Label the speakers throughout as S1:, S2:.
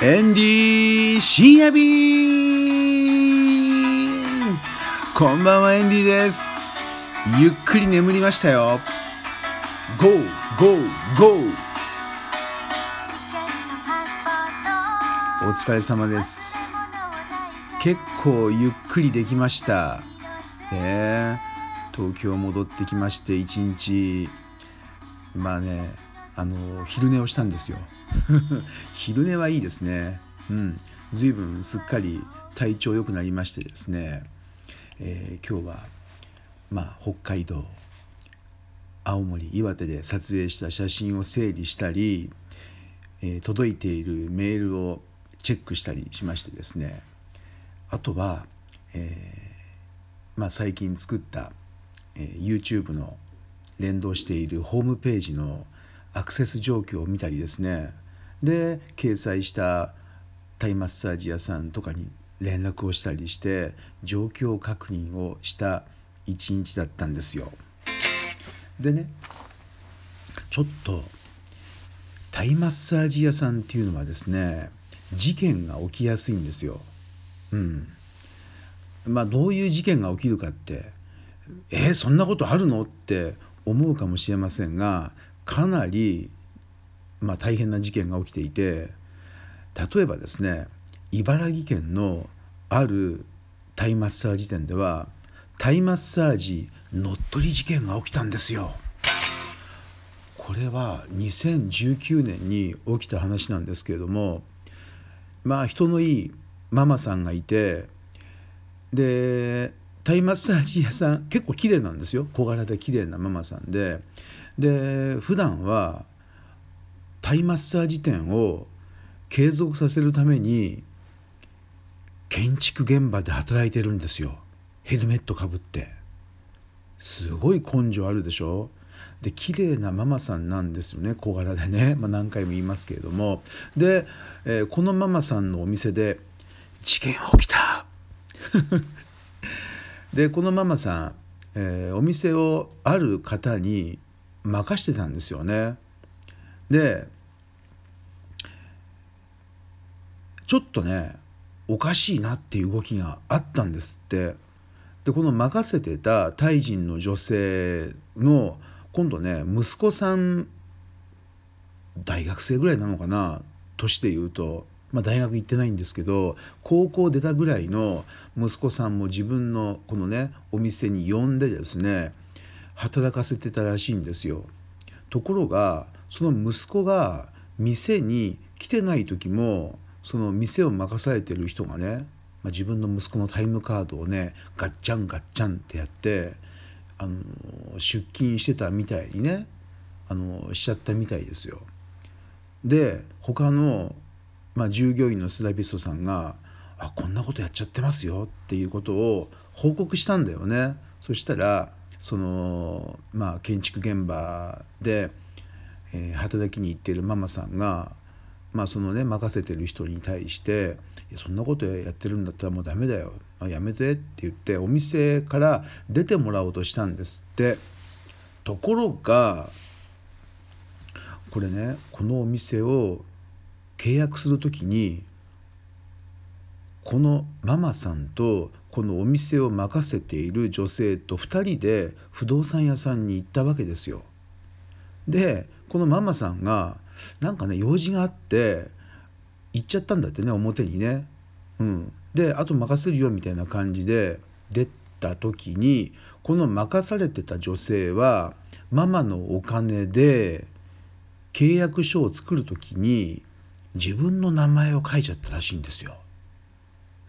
S1: エンディー深夜便。こんばんはエンディーです。ゆっくり眠りましたよ。GO GO GO お疲れ様です。結構ゆっくりできました。ね東京戻ってきまして一日。まあねあの昼寝をしたんですよ。昼寝はいいですね。うん。随分すっかり体調良くなりましてですね、えー、今日はまあ北海道青森岩手で撮影した写真を整理したり、えー、届いているメールをチェックしたりしましてですね。あとは、えー、まあ、最近作った、え、YouTube の連動しているホームページのアクセス状況を見たりですねで掲載したタイマッサージ屋さんとかに連絡をしたりして状況確認をした一日だったんですよ。でねちょっとタイマッサージ屋さんっていうのはですね事件が起きやすいんですよ。うん。まあどういう事件が起きるかってえー、そんなことあるの？って思うかもしれませんがかなり、まあ、大変な事件が起きていて例えばですね茨城県のあるタイマッサージ店ではタイマッサージ乗っ取り事件が起きたんですよ。これは2019年に起きた話なんですけれどもまあ人のいいママさんがいてでタイマッサージ屋さん結構綺麗なんですよ小柄で綺麗なママさんでで普段はタイマッサージ店を継続させるために建築現場で働いてるんですよ。ヘルメットかぶって。すごい根性あるでしょ？で綺麗なママさんなんですよね小柄でね、まあ、何回も言いますけれども。で、えー、このママさんのお店で事件起きた。でこのママさん、えー、お店をある方に任してたんですよね。でちょっとねおかしいなっていう動きがあったんですってでこの任せてたタイ人の女性の今度ね息子さん大学生ぐらいなのかな年で言うと、まあ、大学行ってないんですけど高校出たぐらいの息子さんも自分のこのねお店に呼んでですね働かせてたらしいんですよ。ところがその息子が店に来てない時もその店を任されてる人がね、まあ、自分の息子のタイムカードをねガッチャンガッチャンってやってあの出勤してたみたいにねあのしちゃったみたいですよ。で他の、まあ、従業員のスラビストさんが「あこんなことやっちゃってますよ」っていうことを報告したんだよね。そしたらそのまあ建築現場で、えー、働きに行っているママさんがまあそのね任せてる人に対して「そんなことやってるんだったらもうダメだよ。やめて」って言ってお店から出てもらおうとしたんですって。ところがこれねこのお店を契約する時にこのママさんとこのお店を任せている女性と2人で不動産屋さんに行ったわけですよ。でこのママさんがなんかね用事があって行っちゃったんだってね表にね。うん、であと任せるよみたいな感じで出た時にこの任されてた女性はママのお金で契約書を作る時に自分の名前を書いちゃったらしいんですよ。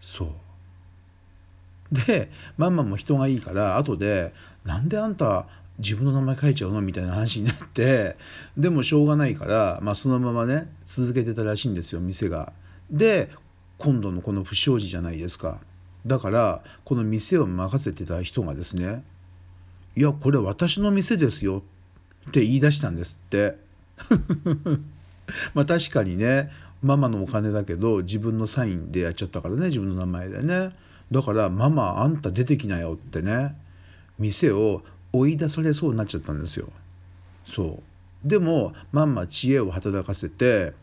S1: そうでママも人がいいから後で「なんであんた自分の名前書いちゃうの?」みたいな話になってでもしょうがないから、まあ、そのままね続けてたらしいんですよ店が。で今度のこの不祥事じゃないですか。だからこの店を任せてた人がですね「いやこれ私の店ですよ」って言い出したんですって。まあ確かにねママのお金だけど自分のサインでやっちゃったからね自分の名前でねだから「ママあんた出てきなよ」ってね店を追い出されそうになっちゃったんですよ。そうでもママ知恵を働かせて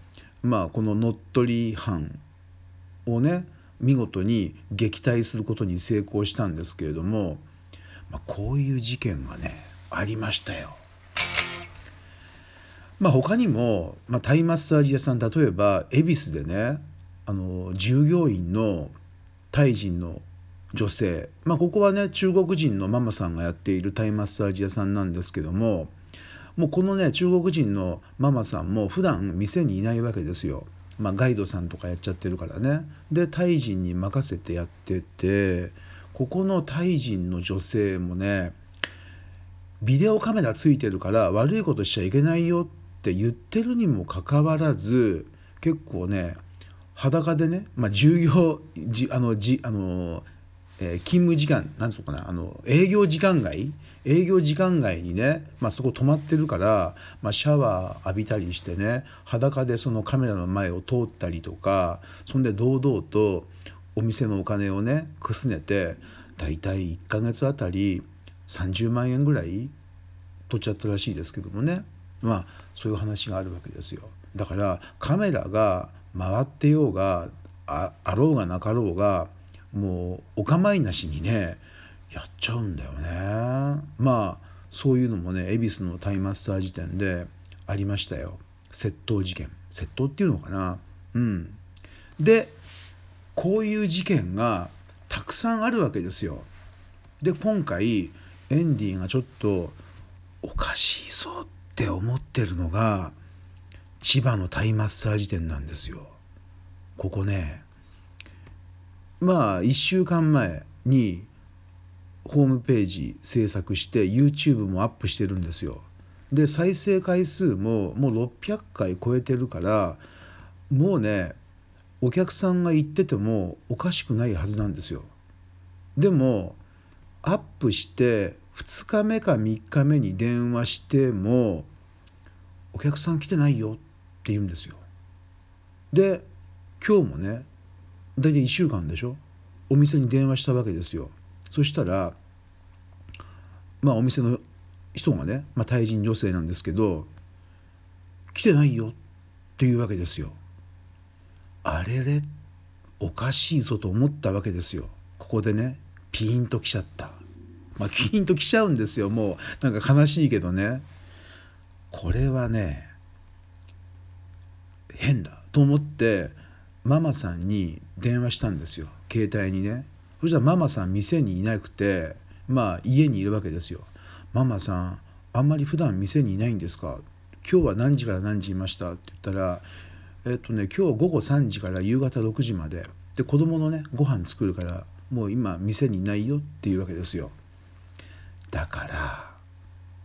S1: まあこの乗っ取り犯をね見事に撃退することに成功したんですけれども、まあ、こういう事件がねありましたよ。まあ、他にも、まあ、タイマッサージ屋さん例えば恵比寿でねあの従業員のタイ人の女性、まあ、ここはね中国人のママさんがやっているタイマッサージ屋さんなんですけどももうこのね中国人のママさんも普段店にいないわけですよ。まあ、ガイドさんとかやっちゃってるからね。でタイ人に任せてやっててここのタイ人の女性もねビデオカメラついてるから悪いことしちゃいけないよって言ってるにもかかわらず結構ね裸でね、まあ、従業じあのじあの、えー、勤務時間なんつうかなあの営業時間外営業時間外にね、まあ、そこ止まってるから、まあ、シャワー浴びたりしてね裸でそのカメラの前を通ったりとかそんで堂々とお店のお金をねくすねて大体1ヶ月あたり30万円ぐらい取っちゃったらしいですけどもねまあそういう話があるわけですよ。だからカメラが回ってようがあろうがなかろうがもうお構いなしにねやっちゃうんだよね。まあそういうのもね恵比寿のタイマッサージ店でありましたよ。窃盗事件。窃盗っていうのかな。うん。でこういう事件がたくさんあるわけですよ。で今回エンディがちょっとおかしいぞって思ってるのが千葉のタイマッサージ店なんですよここねまあ1週間前にホームページ制作して YouTube もアップしてるんですよ。で再生回数ももう600回超えてるからもうねお客さんが言っててもおかしくないはずなんですよ。でもアップして2日目か3日目に電話してもお客さん来てないよって言うんですよ。で今日もね大体1週間でしょ？お店に電話したわけですよ。そしたらまあお店の人がね、まあ、対人女性なんですけど来てないよっていうわけですよ。あれれおかしいぞと思ったわけですよ。ここでねピーンと来ちゃった。まあピーンと来ちゃうんですよもうなんか悲しいけどね。これはね変だと思ってママさんに電話したんですよ。携帯にね。そしたらママさん店にいなくてまあ家にいるわけですよ。ママさんあんまり普段店にいないんですか？今日は何時から何時いました？って言ったらえっとね今日午後3時から夕方6時まで。で子供のねご飯作るからもう今店にいないよっていうわけですよ。だから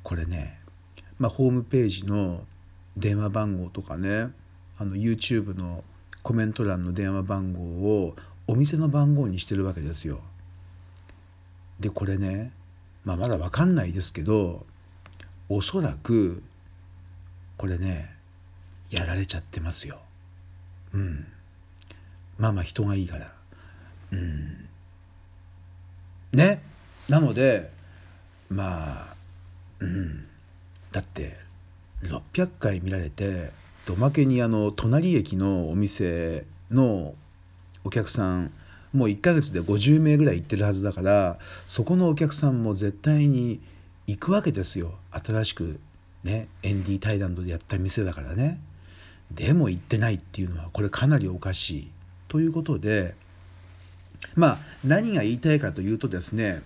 S1: これねまあホームページの電話番号とかねあの YouTube のコメント欄の電話番号をお店の番号にしてるわけですよ。でこれね、まあ、まだ分かんないですけどおそらくこれねやられちゃってますよ。うん。まあまあ人がいいから。うん。ね。なのでまあうんだって600回見られておまけにあの隣駅のお店のお客さんもう1ヶ月で50名ぐらい行ってるはずだからそこのお客さんも絶対に行くわけですよ。新しくねエンディ・タイランドでやった店だからね。でも行ってないっていうのはこれかなりおかしい。ということでまあ何が言いたいかというとですね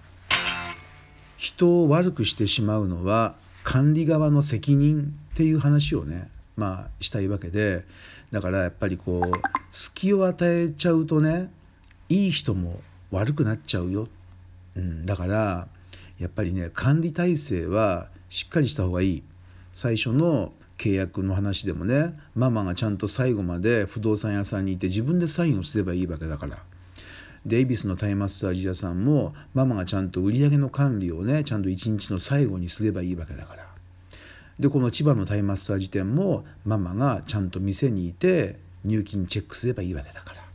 S1: 人を悪くしてしまうのは管理側の責任っていう話をねまあしたいわけでだからやっぱりこう隙を与えちゃうとねいい人も悪くなっちゃうよ、うん、だからやっぱりね管理体制はしっかりした方がいい。最初の契約の話でもねママがちゃんと最後まで不動産屋さんにいて自分でサインをすればいいわけだから。デイビスのタイマッサージ屋さんもママがちゃんと売り上げの管理をねちゃんと一日の最後にすればいいわけだから。でこの千葉のタイマッサージ店もママがちゃんと店にいて入金チェックすればいいわけだから。